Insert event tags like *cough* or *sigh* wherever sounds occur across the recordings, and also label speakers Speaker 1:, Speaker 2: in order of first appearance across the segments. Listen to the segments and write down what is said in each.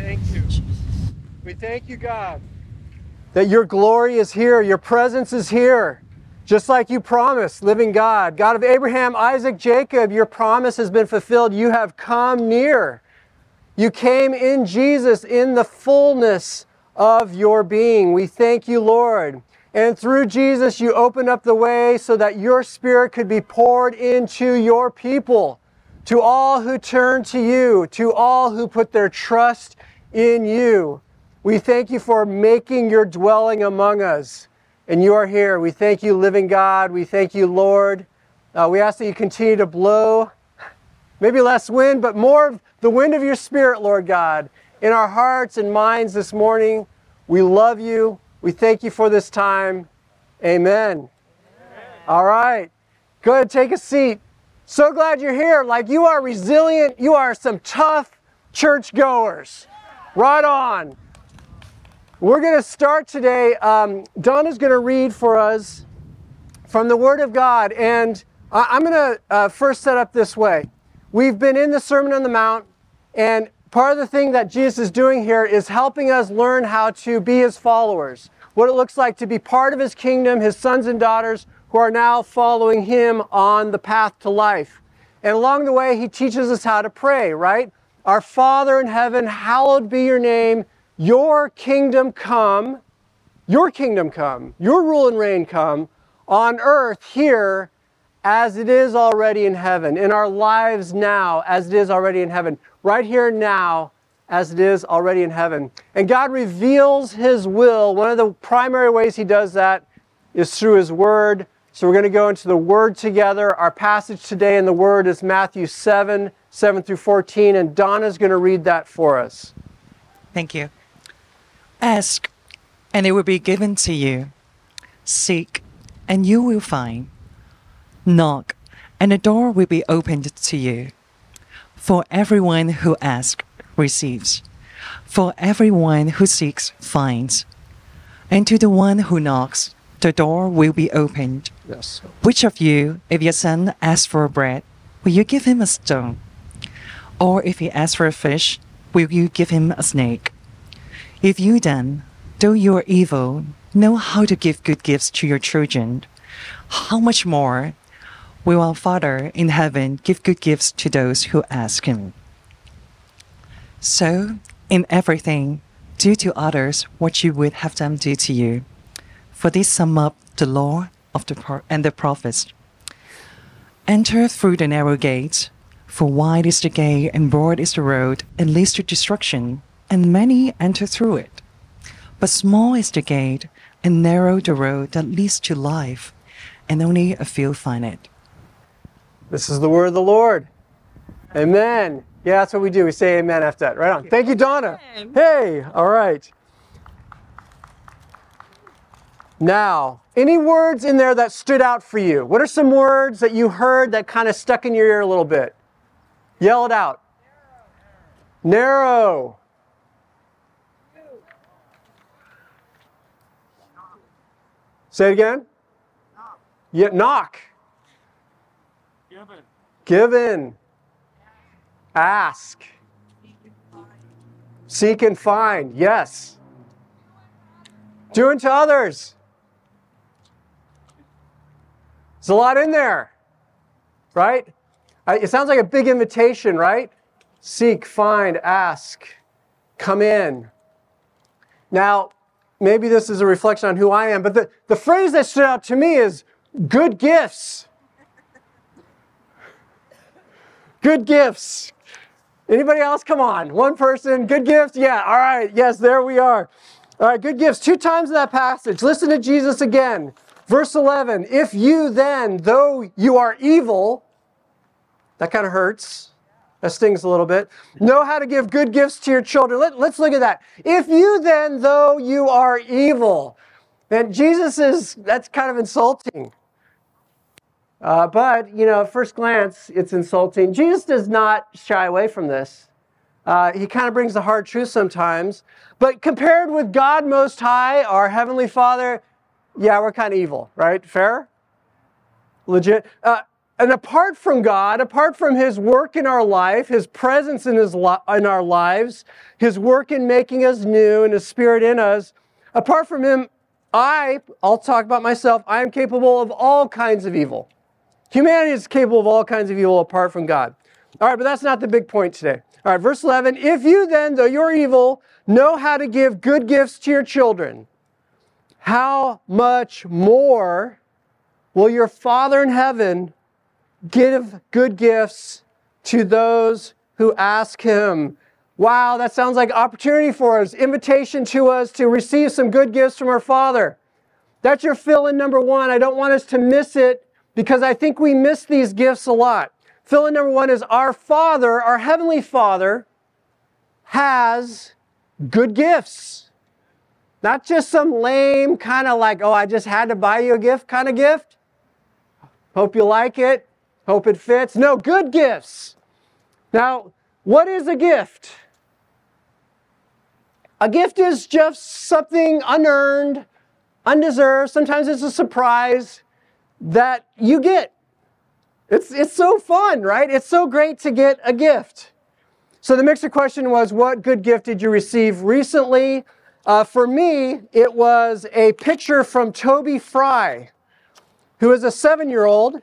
Speaker 1: thank you. We thank you, God, that your glory is here, your presence is here, just like you promised, living God. God of Abraham, Isaac, Jacob, your promise has been fulfilled. You have come near. You came in Jesus in the fullness of your being. We thank you, Lord. And through Jesus, you opened up the way so that your spirit could be poured into your people, to all who turn to you, to all who put their trust in you. We thank you for making your dwelling among us. And you are here. We thank you, living God. We thank you, Lord. Uh, we ask that you continue to blow, maybe less wind, but more of the wind of your spirit, Lord God, in our hearts and minds this morning. We love you. We thank you for this time. Amen. Amen. All right. Go ahead, take a seat. So glad you're here. Like you are resilient. You are some tough church goers. Right on. We're going to start today. Um, Donna's going to read for us from the Word of God. And I'm going to uh, first set up this way. We've been in the Sermon on the Mount, and part of the thing that Jesus is doing here is helping us learn how to be his followers, what it looks like to be part of his kingdom, his sons and daughters who are now following him on the path to life. And along the way, he teaches us how to pray, right? Our Father in heaven, hallowed be your name, your kingdom come, your kingdom come, your rule and reign come on earth here as it is already in heaven, in our lives now as it is already in heaven right here now as it is already in heaven. And God reveals His will. One of the primary ways He does that is through His Word. So we're going to go into the Word together. Our passage today in the Word is Matthew 7 7 through 14, and Donna's going to read that for us.
Speaker 2: Thank you. Ask, and it will be given to you. Seek, and you will find. Knock, and the door will be opened to you. For everyone who asks receives. For everyone who seeks finds. And to the one who knocks, the door will be opened.
Speaker 1: Yes.
Speaker 2: Which of you, if your son asks for bread, will you give him a stone? Or if he asks for a fish, will you give him a snake? If you then, though you are evil, know how to give good gifts to your children, how much more will our Father in heaven give good gifts to those who ask him. So, in everything, do to others what you would have them do to you. For these sum up the law of the pro- and the prophets. Enter through the narrow gate, for wide is the gate and broad is the road, and leads to destruction, and many enter through it. But small is the gate, and narrow the road that leads to life, and only a few find it.
Speaker 1: This is the word of the Lord. Amen. Yeah, that's what we do. We say amen after that. Right on. Thank you, Donna. Hey, all right. Now, any words in there that stood out for you? What are some words that you heard that kind of stuck in your ear a little bit? Yell it out. Narrow. Say it again. Yeah, knock.
Speaker 3: Given.
Speaker 1: Given. Ask. Seek and find. Yes. Do unto others. There's a lot in there, right? It sounds like a big invitation, right? Seek, find, ask, come in. Now, maybe this is a reflection on who I am, but the, the phrase that stood out to me is good gifts. Good gifts. Anybody else? Come on. One person. Good gifts? Yeah. All right. Yes, there we are. All right. Good gifts. Two times in that passage. Listen to Jesus again. Verse 11. If you then, though you are evil, that kind of hurts. That stings a little bit. Know how to give good gifts to your children. Let, let's look at that. If you then, though you are evil, then Jesus is, that's kind of insulting. Uh, but, you know, at first glance, it's insulting. Jesus does not shy away from this. Uh, he kind of brings the hard truth sometimes. But compared with God Most High, our Heavenly Father, yeah, we're kind of evil, right? Fair? Legit? Uh, and apart from God, apart from His work in our life, His presence in, his li- in our lives, His work in making us new and His Spirit in us, apart from Him, I, I'll talk about myself, I am capable of all kinds of evil. Humanity is capable of all kinds of evil apart from God. All right, but that's not the big point today. All right, verse 11 If you then, though you're evil, know how to give good gifts to your children, how much more will your Father in heaven give good gifts to those who ask him? Wow, that sounds like opportunity for us, invitation to us to receive some good gifts from our Father. That's your fill in number one. I don't want us to miss it because I think we miss these gifts a lot. Fill in number one is our Father, our Heavenly Father, has good gifts. Not just some lame kind of like, oh, I just had to buy you a gift kind of gift. Hope you like it. Hope it fits. No, good gifts. Now, what is a gift? A gift is just something unearned, undeserved. Sometimes it's a surprise that you get. It's, it's so fun, right? It's so great to get a gift. So the mixer question was, what good gift did you receive recently? Uh, for me, it was a picture from Toby Fry, who is a seven-year-old.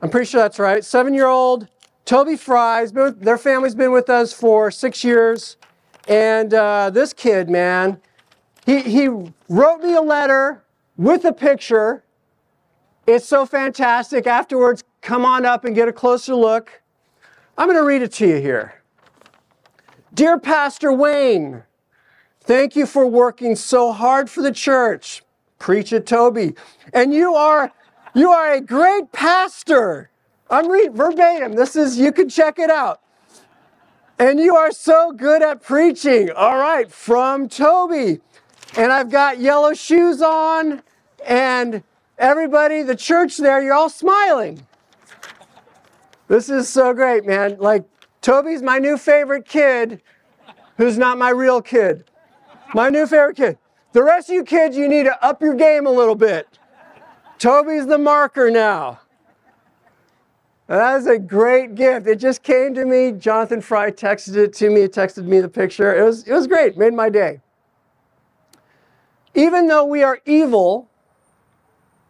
Speaker 1: I'm pretty sure that's right. Seven-year-old Toby Fry. With, their family's been with us for six years. And uh, this kid, man, he, he wrote me a letter with a picture. It's so fantastic. Afterwards, come on up and get a closer look. I'm going to read it to you here. Dear Pastor Wayne, thank you for working so hard for the church. Preach it, Toby. And you are you are a great pastor. I'm reading verbatim. This is you can check it out. And you are so good at preaching. All right, from Toby. And I've got yellow shoes on and everybody, the church there, you're all smiling. This is so great, man. Like, Toby's my new favorite kid who's not my real kid. My new favorite kid. The rest of you kids, you need to up your game a little bit. Toby's the marker now. That is a great gift. It just came to me. Jonathan Fry texted it to me, texted me the picture. It was, it was great, made my day. Even though we are evil,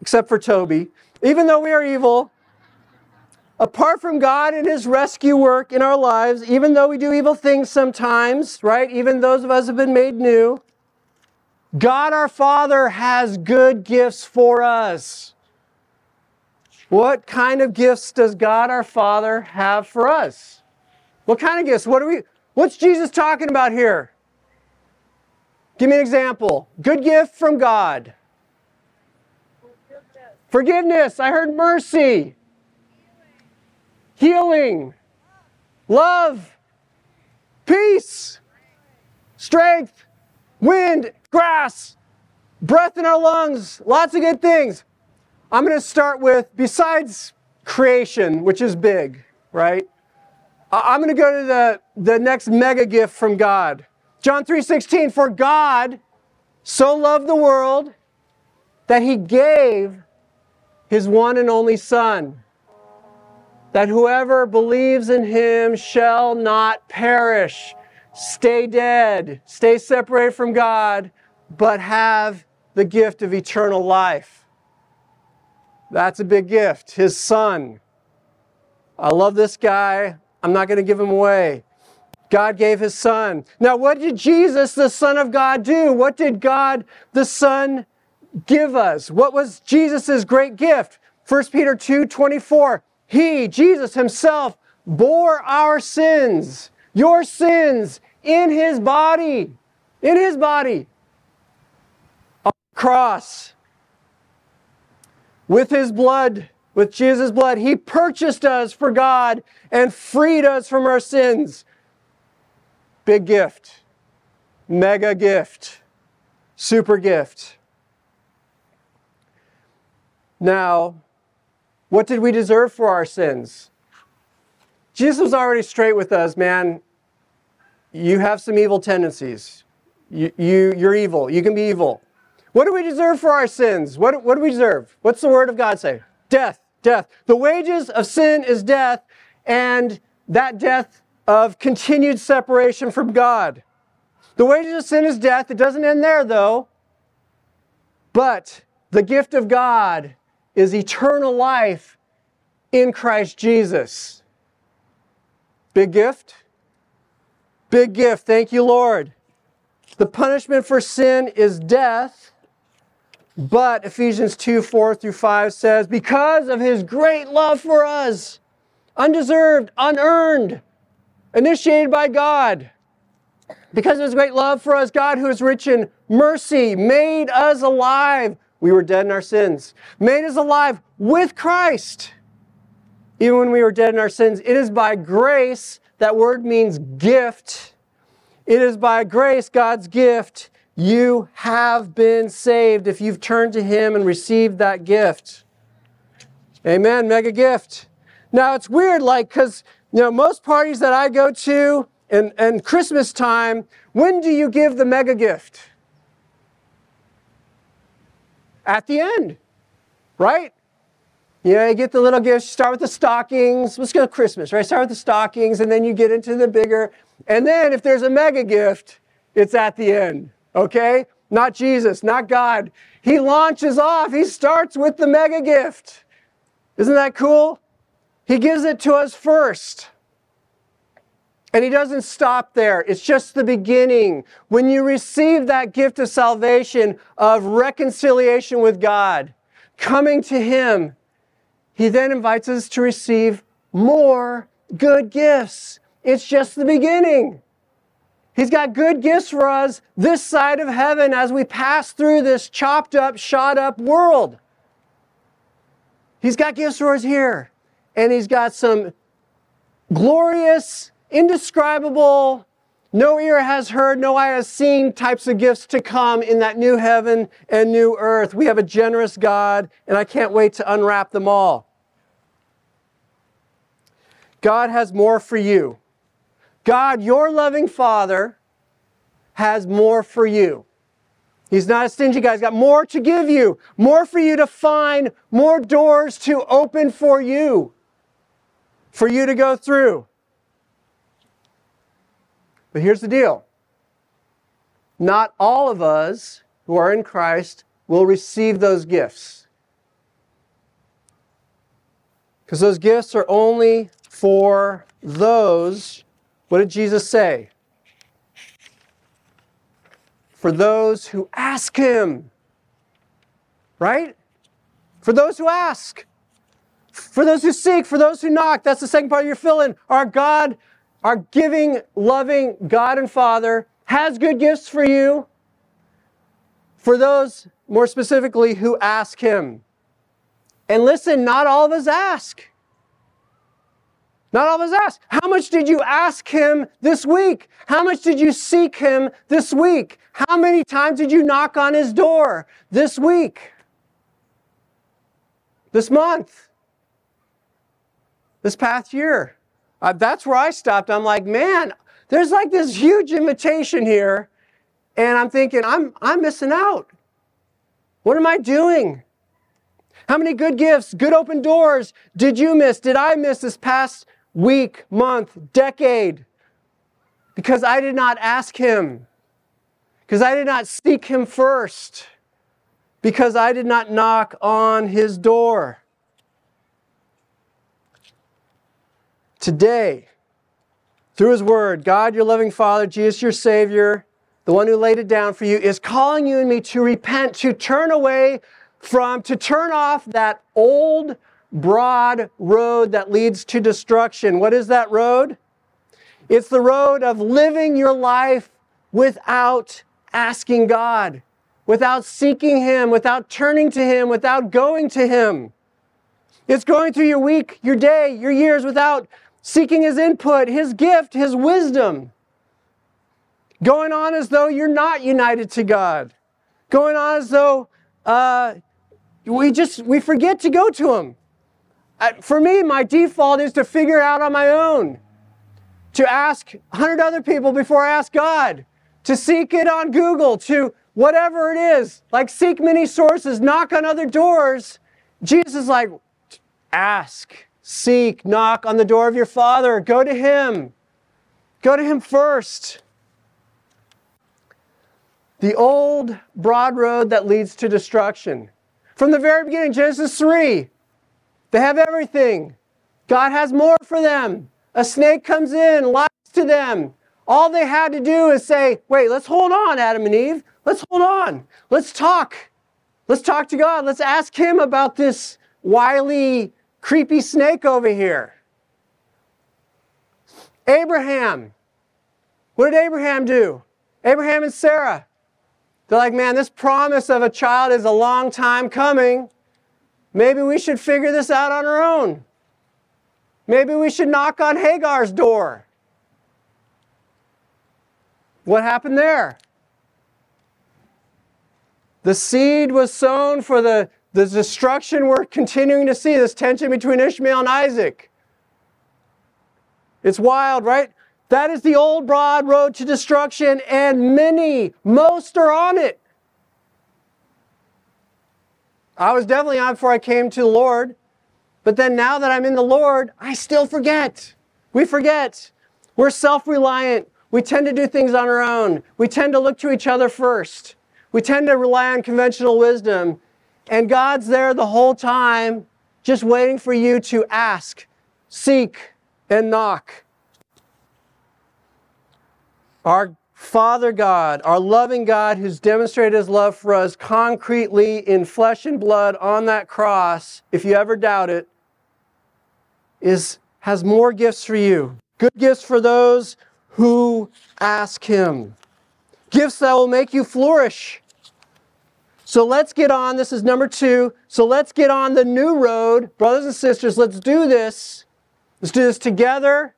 Speaker 1: except for Toby, even though we are evil, apart from God and His rescue work in our lives, even though we do evil things sometimes, right? Even those of us have been made new, God our Father has good gifts for us. What kind of gifts does God our Father have for us? What kind of gifts? What are we What's Jesus talking about here? Give me an example. Good gift from God. Forgiveness. Forgiveness. I heard mercy healing, love, peace, strength, wind, grass, breath in our lungs, lots of good things. I'm going to start with, besides creation, which is big, right? I'm going to go to the, the next mega gift from God. John 3:16, for God so loved the world that he gave his one and only son that whoever believes in him shall not perish, stay dead, stay separated from God, but have the gift of eternal life. That's a big gift. His son. I love this guy. I'm not going to give him away. God gave his son. Now, what did Jesus, the Son of God, do? What did God, the Son, give us? What was Jesus' great gift? 1 Peter 2 24. He, Jesus Himself, bore our sins, your sins, in His body, in His body, cross. With His blood, with Jesus' blood, He purchased us for God and freed us from our sins. Big gift, mega gift, super gift. Now, what did we deserve for our sins? Jesus was already straight with us, man. You have some evil tendencies. You, you, you're evil. You can be evil. What do we deserve for our sins? What, what do we deserve? What's the word of God say? Death. Death. The wages of sin is death, and that death of continued separation from God. The wages of sin is death. It doesn't end there, though. But the gift of God is eternal life in Christ Jesus. Big gift? Big gift. Thank you, Lord. The punishment for sin is death. But Ephesians 2 4 through 5 says, because of his great love for us, undeserved, unearned, initiated by God, because of his great love for us, God, who is rich in mercy, made us alive. We were dead in our sins, made us alive with Christ. Even when we were dead in our sins, it is by grace, that word means gift. It is by grace, God's gift, you have been saved if you've turned to Him and received that gift. Amen. Mega gift. Now it's weird, like, because, you know, most parties that I go to and, and Christmas time, when do you give the mega gift? At the end, right? You know, you get the little gifts, start with the stockings. Let's go to Christmas, right? Start with the stockings, and then you get into the bigger. And then if there's a mega gift, it's at the end okay? Not Jesus, not God. He launches off, he starts with the mega gift. Isn't that cool? He gives it to us first. And he doesn't stop there. It's just the beginning. When you receive that gift of salvation, of reconciliation with God, coming to him, he then invites us to receive more good gifts. It's just the beginning. He's got good gifts for us this side of heaven as we pass through this chopped up, shot up world. He's got gifts for us here. And He's got some glorious, indescribable, no ear has heard, no eye has seen types of gifts to come in that new heaven and new earth. We have a generous God, and I can't wait to unwrap them all. God has more for you. God, your loving Father, has more for you. He's not a stingy guy. He's got more to give you, more for you to find, more doors to open for you, for you to go through. But here's the deal not all of us who are in Christ will receive those gifts. Because those gifts are only for those what did Jesus say? For those who ask Him. Right? For those who ask. For those who seek, for those who knock. That's the second part of your fill in. Our God, our giving, loving God and Father has good gifts for you. For those, more specifically, who ask Him. And listen, not all of us ask. Not all of us ask. How much did you ask him this week? How much did you seek him this week? How many times did you knock on his door this week? This month? This past year? Uh, that's where I stopped. I'm like, man, there's like this huge invitation here. And I'm thinking, I'm, I'm missing out. What am I doing? How many good gifts, good open doors did you miss? Did I miss this past week, month, decade, because I did not ask Him, because I did not seek Him first, because I did not knock on His door. Today, through His Word, God, your loving Father, Jesus, your Savior, the one who laid it down for you, is calling you and me to repent, to turn away from, to turn off that old broad road that leads to destruction. What is that road? It's the road of living your life without asking God, without seeking Him, without turning to Him, without going to Him. It's going through your week, your day, your years without seeking His input, His gift, His wisdom. Going on as though you're not united to God. Going on as though uh, we just we forget to go to Him Uh, for me, my default is to figure out on my own, to ask 100 other people before I ask God, to seek it on Google, to whatever it is, like seek many sources, knock on other doors. Jesus is like, Ask, seek, knock on the door of your Father. Go to Him. Go to Him first. The old broad road that leads to destruction. From the very beginning, Genesis 3, they have everything. God has more for them. A snake comes in, lies to them. All they had to do is say, wait, let's hold on, Adam and Eve. Let's hold on. Let's talk. Let's talk to God. Let's ask Him about this wily, creepy snake over here. Abraham. What did Abraham do? Abraham and Sarah. They're like, man, this promise of a child is a long time coming. Maybe we should figure this out on our own. Maybe we should knock on Hagar's door. What happened there? The seed was sown for the, the destruction we're continuing to see, this tension between Ishmael and Isaac. It's wild, right? That is the old broad road to destruction, and many, most are on it. I was definitely on before I came to the Lord, but then now that I'm in the Lord, I still forget. We forget. We're self reliant. We tend to do things on our own. We tend to look to each other first. We tend to rely on conventional wisdom. And God's there the whole time, just waiting for you to ask, seek, and knock. Our Father God, our loving God who's demonstrated his love for us concretely in flesh and blood on that cross, if you ever doubt it, is has more gifts for you. Good gifts for those who ask him. Gifts that will make you flourish. So let's get on. This is number 2. So let's get on the new road. Brothers and sisters, let's do this. Let's do this together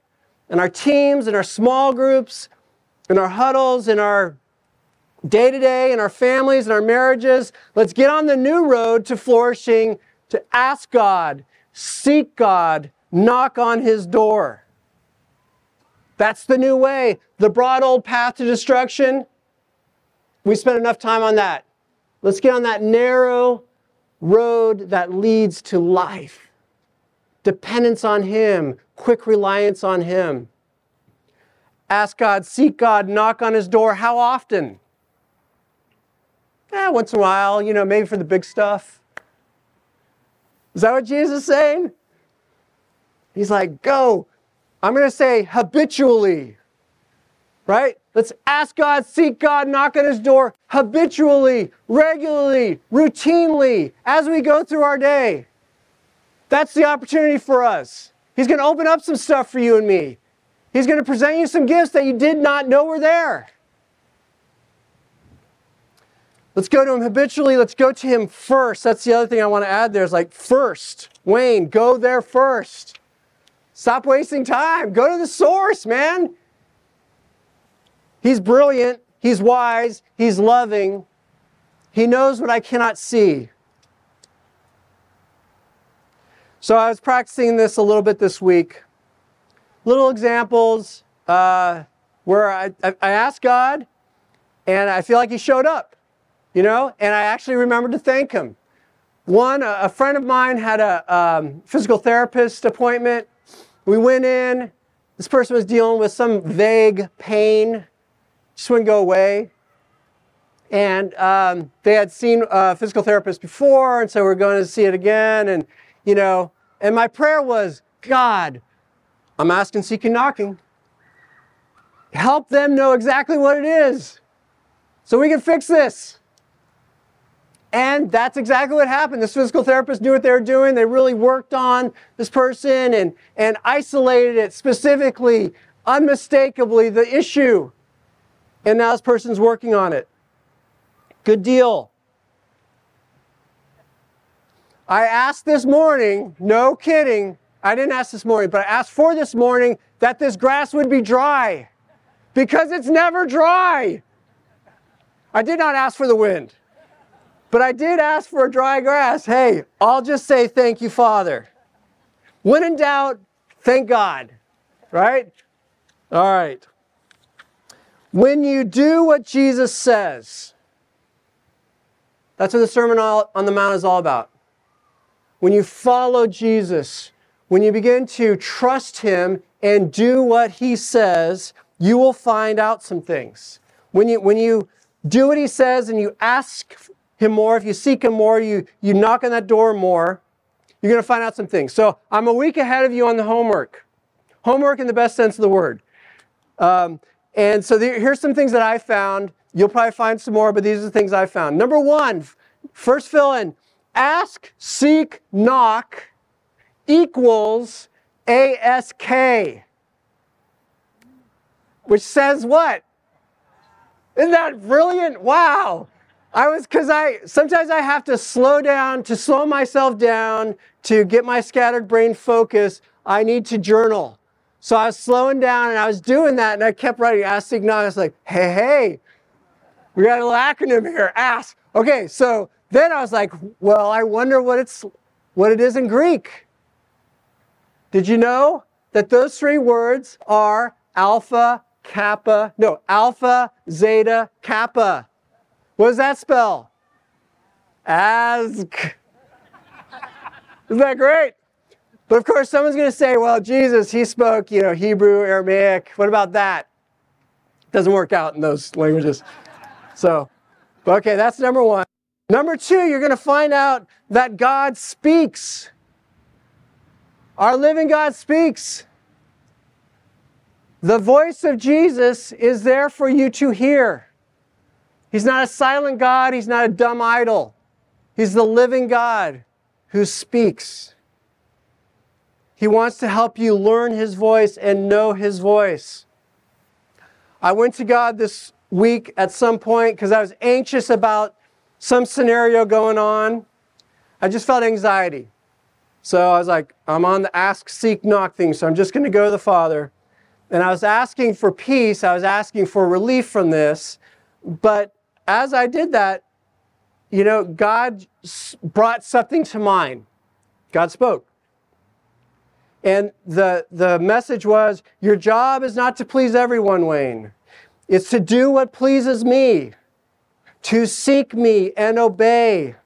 Speaker 1: in our teams, in our small groups, in our huddles, in our day to day, in our families, in our marriages. Let's get on the new road to flourishing, to ask God, seek God, knock on His door. That's the new way. The broad old path to destruction, we spent enough time on that. Let's get on that narrow road that leads to life. Dependence on Him, quick reliance on Him. Ask God, seek God, knock on His door. How often? Eh, once in a while, you know, maybe for the big stuff. Is that what Jesus is saying? He's like, go. I'm going to say habitually, right? Let's ask God, seek God, knock on His door habitually, regularly, routinely as we go through our day. That's the opportunity for us. He's going to open up some stuff for you and me. He's going to present you some gifts that you did not know were there. Let's go to him habitually. Let's go to him first. That's the other thing I want to add there is like first. Wayne, go there first. Stop wasting time. Go to the source, man. He's brilliant. He's wise. He's loving. He knows what I cannot see. So I was practicing this a little bit this week little examples uh, where I, I, asked God and I feel like He showed up, you know, and I actually remembered to thank Him. One, a, a friend of mine had a um, physical therapist appointment. We went in. This person was dealing with some vague pain, just wouldn't go away. And um, they had seen a physical therapist before, and so we're going to see it again. And, you know, and my prayer was, God, I'm asking, seeking, knocking. Help them know exactly what it is so we can fix this. And that's exactly what happened. This physical therapist knew what they were doing. They really worked on this person and, and isolated it specifically, unmistakably, the issue. And now this person's working on it. Good deal. I asked this morning, no kidding, I didn't ask this morning, but I asked for this morning that this grass would be dry because it's never dry. I did not ask for the wind, but I did ask for dry grass. Hey, I'll just say thank you, Father. When in doubt, thank God, right? All right. When you do what Jesus says, that's what the Sermon on the Mount is all about. when you follow Jesus, when you begin to trust Him and do what He says, you will find out some things. When you, when you do what He says and you ask Him more, if you seek Him more, you, you knock on that door more, you're going to find out some things. So I'm a week ahead of you on the homework. Homework in the best sense of the word. Um, and so there, here's some things that I found. You'll probably find some more, but these are the things I found. Number one, first fill in ask, seek, knock equals ASK, which says what? Isn't that brilliant? Wow. I was because I sometimes I have to slow down to slow myself down to get my scattered brain focus. I need to journal. So I was slowing down and I was doing that and I kept writing ask Signon. I was like, hey, hey, we got a little acronym here, ask. Okay, so then I was like, well, I wonder what it's what it is in Greek. Did you know that those three words are alpha, kappa, no, alpha, zeta, kappa. What does that spell? Ask. Isn't that great? But of course, someone's going to say, well, Jesus, he spoke, you know, Hebrew, Aramaic. What about that? Doesn't work out in those languages. So, okay, that's number one. Number two, you're going to find out that God speaks. Our living God speaks. The voice of Jesus is there for you to hear. He's not a silent God, He's not a dumb idol. He's the living God who speaks. He wants to help you learn His voice and know His voice. I went to God this week at some point because I was anxious about some scenario going on. I just felt anxiety. So I was like, I'm on the ask, seek, knock thing, so I'm just going to go to the Father. And I was asking for peace, I was asking for relief from this. But as I did that, you know, God brought something to mind. God spoke. And the, the message was Your job is not to please everyone, Wayne. It's to do what pleases me, to seek me and obey.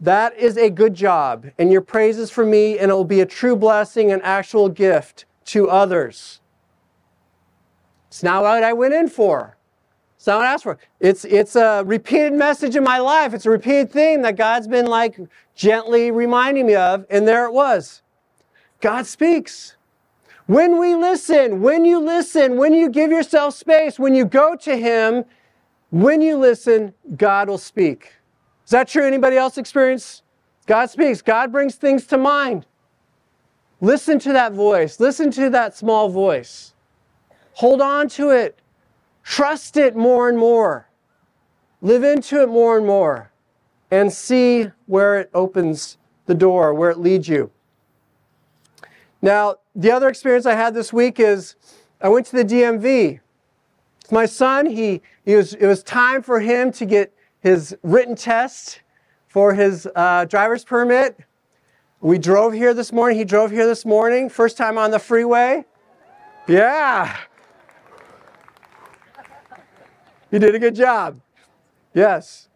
Speaker 1: That is a good job. And your praise is for me, and it will be a true blessing and actual gift to others. It's not what I went in for. It's not what I asked for. It's, it's a repeated message in my life. It's a repeated theme that God's been like gently reminding me of, and there it was. God speaks. When we listen, when you listen, when you give yourself space, when you go to Him, when you listen, God will speak. Is that true? Anybody else experience? God speaks. God brings things to mind. Listen to that voice. Listen to that small voice. Hold on to it. Trust it more and more. Live into it more and more. And see where it opens the door, where it leads you. Now, the other experience I had this week is I went to the DMV. My son, he, he was, it was time for him to get his written test for his uh, driver's permit. We drove here this morning. He drove here this morning, first time on the freeway. Yeah. You did a good job. Yes.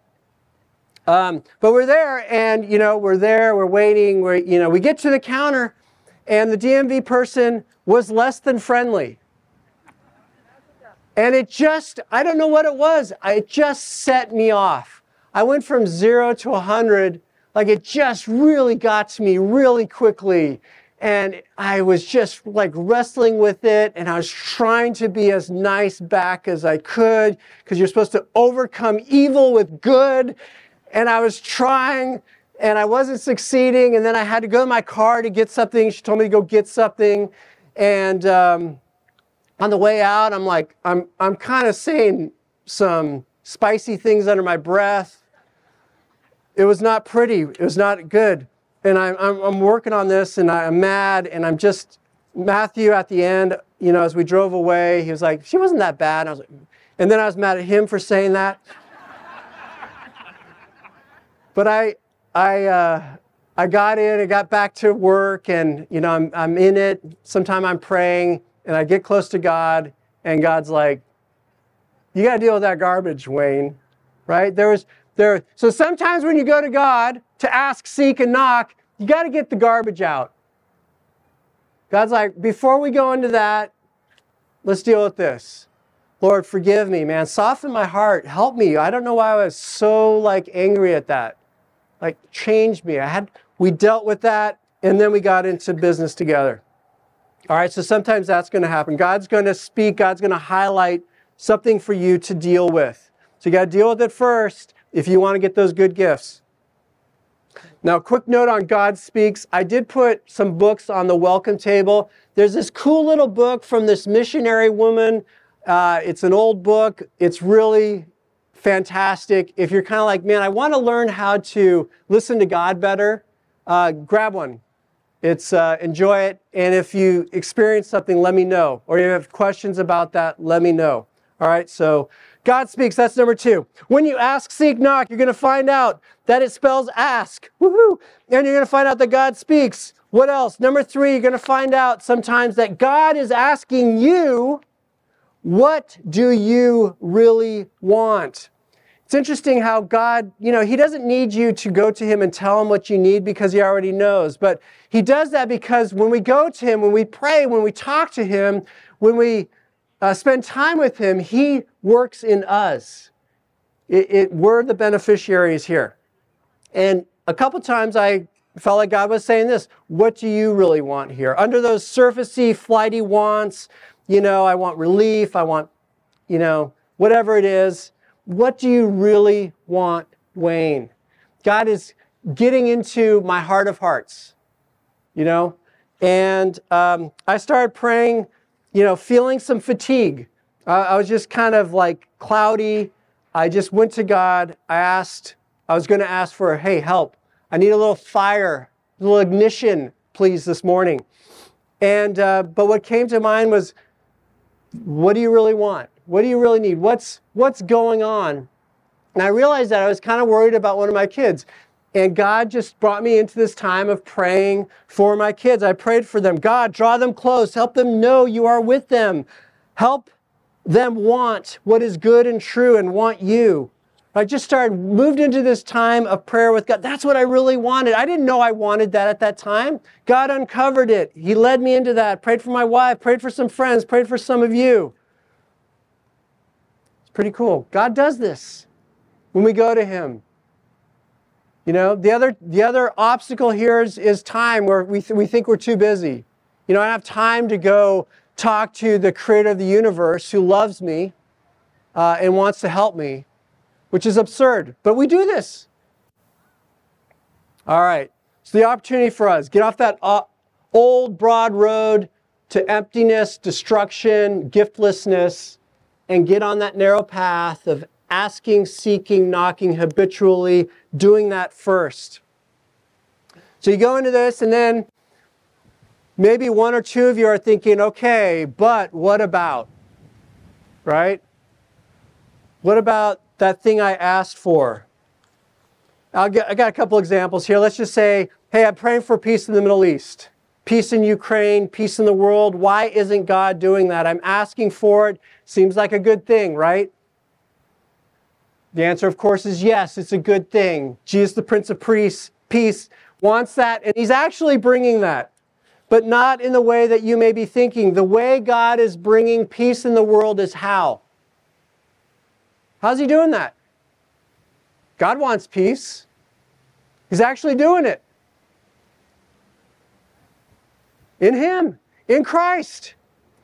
Speaker 1: Um, but we're there, and you know, we're there, we're waiting, we're, you know, we get to the counter, and the DMV person was less than friendly. And it just, I don't know what it was, it just set me off. I went from zero to 100, like it just really got to me really quickly. And I was just like wrestling with it, and I was trying to be as nice back as I could, because you're supposed to overcome evil with good. And I was trying, and I wasn't succeeding. And then I had to go to my car to get something. She told me to go get something. And um, on the way out, I'm like, I'm, I'm kind of saying some spicy things under my breath. It was not pretty. It was not good. And I'm, I'm, I'm working on this and I'm mad and I'm just, Matthew at the end, you know, as we drove away, he was like, she wasn't that bad. And, I was like, and then I was mad at him for saying that. but I, I, uh, I got in, I got back to work, and you know, I'm, I'm in it. Sometime I'm praying, and I get close to God, and God's like, "You got to deal with that garbage, Wayne." Right? There was there. So sometimes when you go to God to ask, seek, and knock, you got to get the garbage out. God's like, before we go into that, let's deal with this. Lord, forgive me, man. Soften my heart. Help me. I don't know why I was so like angry at that. Like change me. I had we dealt with that and then we got into business together. All right, so sometimes that's going to happen. God's going to speak, God's going to highlight something for you to deal with. So you got to deal with it first if you want to get those good gifts. Now, quick note on God Speaks. I did put some books on the welcome table. There's this cool little book from this missionary woman. Uh, it's an old book. It's really fantastic. If you're kind of like, man, I want to learn how to listen to God better, uh, grab one. It's uh, enjoy it. And if you experience something, let me know. Or you have questions about that, let me know. All right, so God speaks. That's number two. When you ask, seek, knock, you're going to find out that it spells ask. Woohoo! And you're going to find out that God speaks. What else? Number three, you're going to find out sometimes that God is asking you, what do you really want? It's interesting how God, you know, He doesn't need you to go to Him and tell Him what you need because He already knows. But He does that because when we go to Him, when we pray, when we talk to Him, when we uh, spend time with Him, He works in us. It, it, we're the beneficiaries here. And a couple times I felt like God was saying this What do you really want here? Under those surfacey, flighty wants, you know, I want relief, I want, you know, whatever it is. What do you really want, Wayne? God is getting into my heart of hearts, you know? And um, I started praying you know, feeling some fatigue. Uh, I was just kind of like cloudy. I just went to God. I asked, I was going to ask for, hey, help. I need a little fire, a little ignition, please, this morning. And, uh, but what came to mind was, what do you really want? What do you really need? What's, what's going on? And I realized that I was kind of worried about one of my kids. And God just brought me into this time of praying for my kids. I prayed for them. God, draw them close. Help them know you are with them. Help them want what is good and true and want you. I just started, moved into this time of prayer with God. That's what I really wanted. I didn't know I wanted that at that time. God uncovered it. He led me into that. Prayed for my wife, prayed for some friends, prayed for some of you. It's pretty cool. God does this when we go to Him. You know, the other, the other obstacle here is, is time where we, th- we think we're too busy. You know, I have time to go talk to the creator of the universe who loves me uh, and wants to help me, which is absurd. But we do this. All right. So the opportunity for us, get off that uh, old broad road to emptiness, destruction, giftlessness, and get on that narrow path of asking, seeking, knocking habitually, doing that first. So you go into this, and then maybe one or two of you are thinking, okay, but what about? Right? What about that thing I asked for? I'll get, I got a couple examples here. Let's just say, hey, I'm praying for peace in the Middle East, peace in Ukraine, peace in the world. Why isn't God doing that? I'm asking for it. Seems like a good thing, right? The answer, of course, is yes, it's a good thing. Jesus, the Prince of Peace, wants that, and he's actually bringing that, but not in the way that you may be thinking. The way God is bringing peace in the world is how? How's he doing that? God wants peace. He's actually doing it. In Him, in Christ,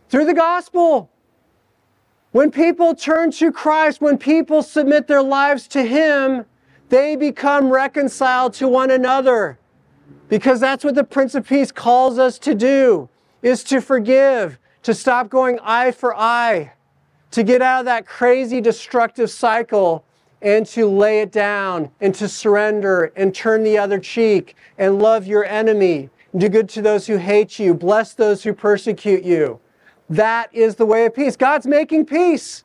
Speaker 1: through the gospel. When people turn to Christ, when people submit their lives to Him, they become reconciled to one another. Because that's what the Prince of Peace calls us to do, is to forgive, to stop going eye for eye, to get out of that crazy destructive cycle and to lay it down and to surrender and turn the other cheek and love your enemy. And do good to those who hate you. Bless those who persecute you. That is the way of peace. God's making peace.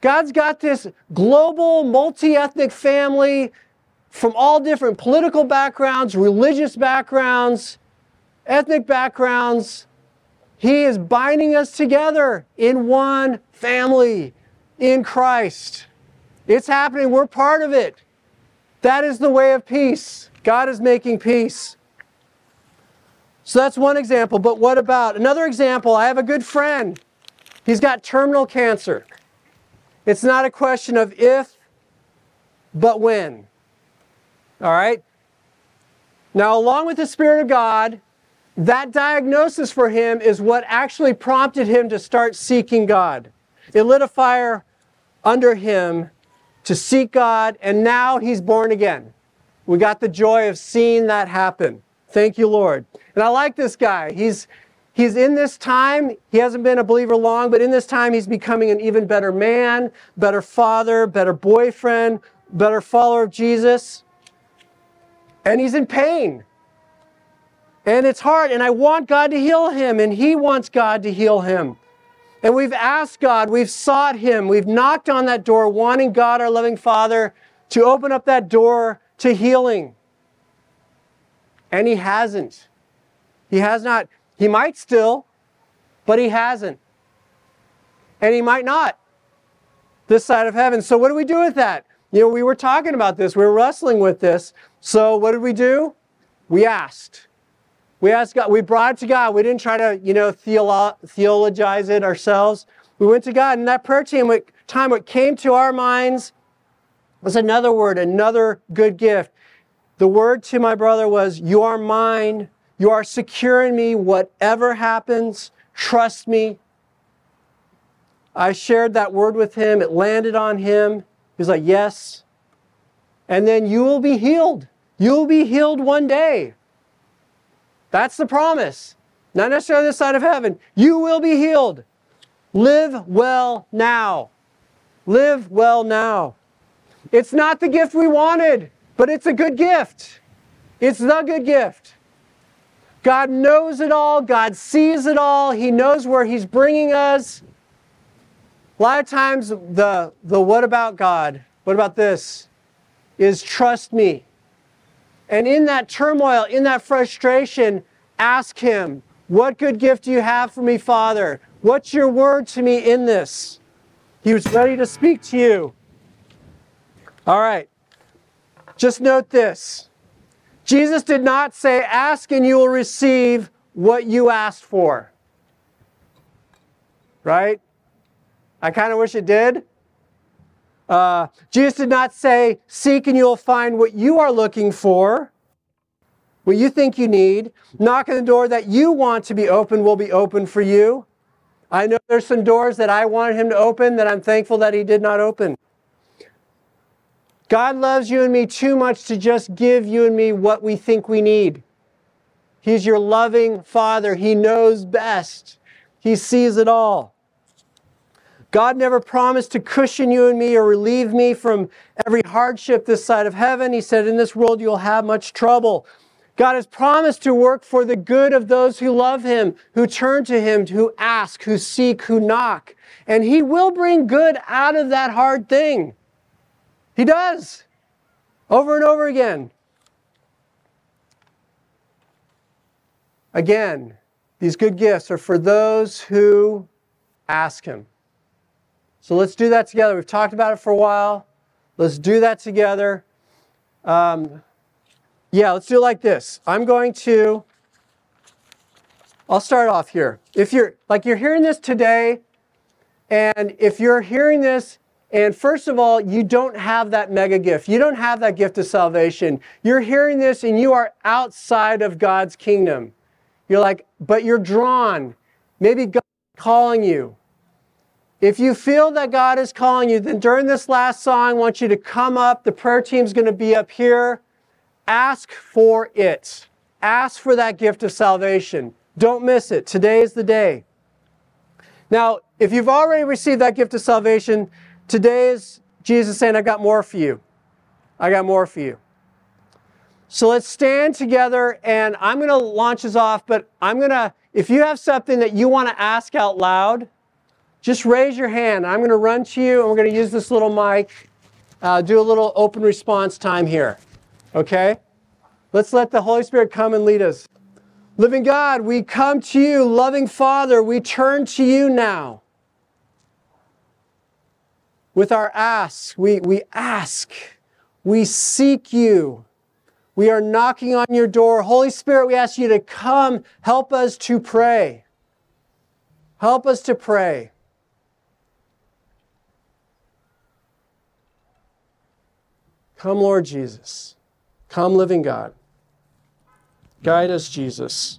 Speaker 1: God's got this global, multi ethnic family from all different political backgrounds, religious backgrounds, ethnic backgrounds. He is binding us together in one family in Christ. It's happening. We're part of it. That is the way of peace. God is making peace. So that's one example. But what about another example? I have a good friend. He's got terminal cancer. It's not a question of if, but when. All right? Now, along with the Spirit of God, that diagnosis for him is what actually prompted him to start seeking God. It lit a fire under him to seek God, and now he's born again. We got the joy of seeing that happen. Thank you, Lord. And I like this guy. He's he's in this time, he hasn't been a believer long, but in this time he's becoming an even better man, better father, better boyfriend, better follower of Jesus. And he's in pain. And it's hard, and I want God to heal him, and he wants God to heal him. And we've asked God, we've sought him, we've knocked on that door, wanting God, our loving Father, to open up that door to healing. And he hasn't. He has not. He might still, but he hasn't. And he might not this side of heaven. So, what do we do with that? You know, we were talking about this, we were wrestling with this. So, what did we do? We asked. We asked God, we brought it to God. We didn't try to, you know, theolo- theologize it ourselves. We went to God, and that prayer team, time, what came to our minds was another word, another good gift. The word to my brother was, You are mine. You are secure in me. Whatever happens, trust me. I shared that word with him. It landed on him. He was like, Yes. And then you will be healed. You'll be healed one day. That's the promise. Not necessarily on this side of heaven. You will be healed. Live well now. Live well now. It's not the gift we wanted, but it's a good gift. It's the good gift. God knows it all. God sees it all. He knows where He's bringing us. A lot of times, the, the what about God, what about this, is trust me. And in that turmoil, in that frustration, ask Him, What good gift do you have for me, Father? What's your word to me in this? He was ready to speak to you. All right. Just note this Jesus did not say, Ask and you will receive what you asked for. Right? I kind of wish it did. Uh, Jesus did not say, Seek and you'll find what you are looking for, what you think you need. Knock on the door that you want to be open will be open for you. I know there's some doors that I wanted him to open that I'm thankful that he did not open. God loves you and me too much to just give you and me what we think we need. He's your loving Father. He knows best. He sees it all. God never promised to cushion you and me or relieve me from every hardship this side of heaven. He said, In this world you'll have much trouble. God has promised to work for the good of those who love Him, who turn to Him, who ask, who seek, who knock. And He will bring good out of that hard thing. He does, over and over again. Again, these good gifts are for those who ask Him. So let's do that together. We've talked about it for a while. Let's do that together. Um, yeah, let's do it like this. I'm going to, I'll start off here. If you're, like you're hearing this today, and if you're hearing this, and first of all, you don't have that mega gift. You don't have that gift of salvation. You're hearing this and you are outside of God's kingdom. You're like, but you're drawn. Maybe God's calling you. If you feel that God is calling you, then during this last song, I want you to come up. The prayer team's going to be up here. Ask for it. Ask for that gift of salvation. Don't miss it. Today is the day. Now, if you've already received that gift of salvation, today is Jesus saying, I've got more for you. I got more for you. So let's stand together and I'm going to launch us off, but I'm going to, if you have something that you want to ask out loud, just raise your hand. I'm going to run to you and we're going to use this little mic, uh, do a little open response time here. Okay? Let's let the Holy Spirit come and lead us. Living God, we come to you. Loving Father, we turn to you now. With our ask, we, we ask, we seek you. We are knocking on your door. Holy Spirit, we ask you to come, help us to pray. Help us to pray. Come, Lord Jesus. Come, living God. Guide us, Jesus.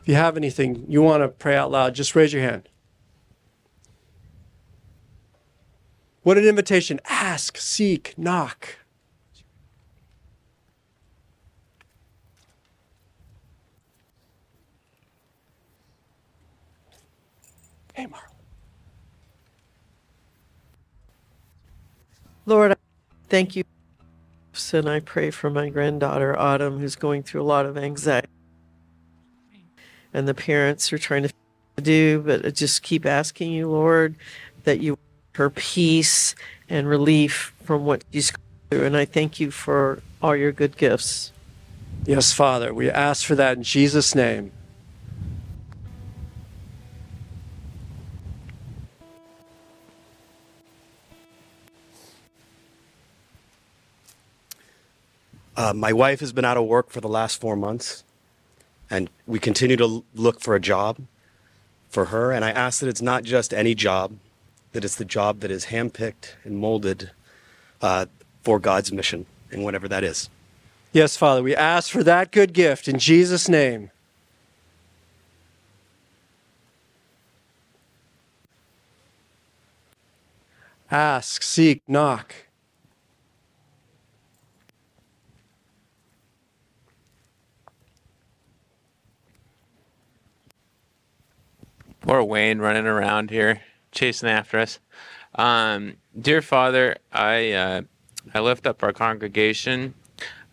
Speaker 1: If you have anything you want to pray out loud, just raise your hand. What an invitation. Ask, seek, knock. Hey, Marlon.
Speaker 3: Lord, thank you. And I pray for my granddaughter, Autumn, who's going through a lot of anxiety. And the parents are trying to do, but just keep asking you, Lord, that you her peace and relief from what she's going through. And I thank you for all your good gifts.
Speaker 1: Yes, Father, we ask for that in Jesus' name.
Speaker 4: Uh, my wife has been out of work for the last four months, and we continue to look for a job for her. And I ask that it's not just any job, that it's the job that is handpicked and molded uh, for God's mission, and whatever that is.
Speaker 1: Yes, Father, we ask for that good gift in Jesus' name. Ask, seek, knock.
Speaker 5: Poor Wayne running around here, chasing after us. Um, dear Father, I uh, I lift up our congregation.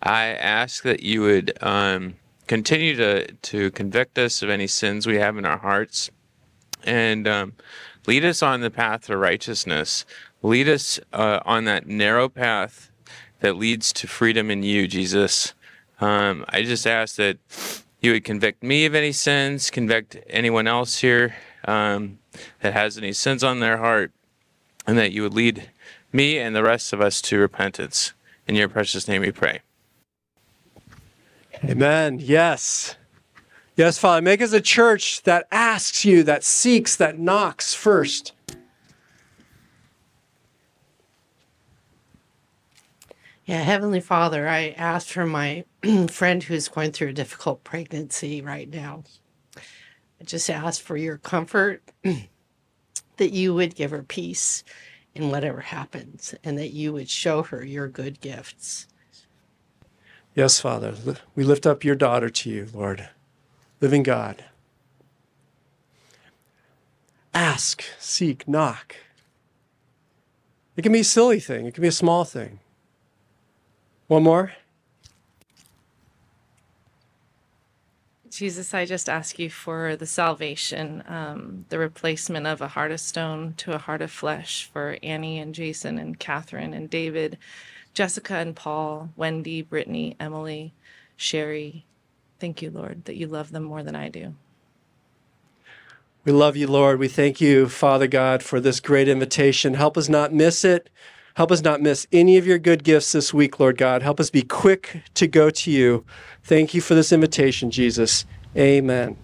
Speaker 5: I ask that you would um, continue to to convict us of any sins we have in our hearts, and um, lead us on the path to righteousness. Lead us uh, on that narrow path that leads to freedom in you, Jesus. Um, I just ask that you would convict me of any sins, convict anyone else here um, that has any sins on their heart, and that you would lead me and the rest of us to repentance. In your precious name we pray.
Speaker 1: Amen. Yes. Yes, Father. Make us a church that asks you, that seeks, that knocks first.
Speaker 6: Yeah, Heavenly Father, I ask for my *clears throat* friend who's going through a difficult pregnancy right now. Just ask for your comfort, *clears throat* that you would give her peace in whatever happens, and that you would show her your good gifts.
Speaker 1: Yes, Father. We lift up your daughter to you, Lord. Living God. Ask, seek, knock. It can be a silly thing, it can be a small thing. One more?
Speaker 7: Jesus, I just ask you for the salvation, um, the replacement of a heart of stone to a heart of flesh for Annie and Jason and Catherine and David, Jessica and Paul, Wendy, Brittany, Emily, Sherry. Thank you, Lord, that you love them more than I do.
Speaker 1: We love you, Lord. We thank you, Father God, for this great invitation. Help us not miss it. Help us not miss any of your good gifts this week, Lord God. Help us be quick to go to you. Thank you for this invitation, Jesus. Amen.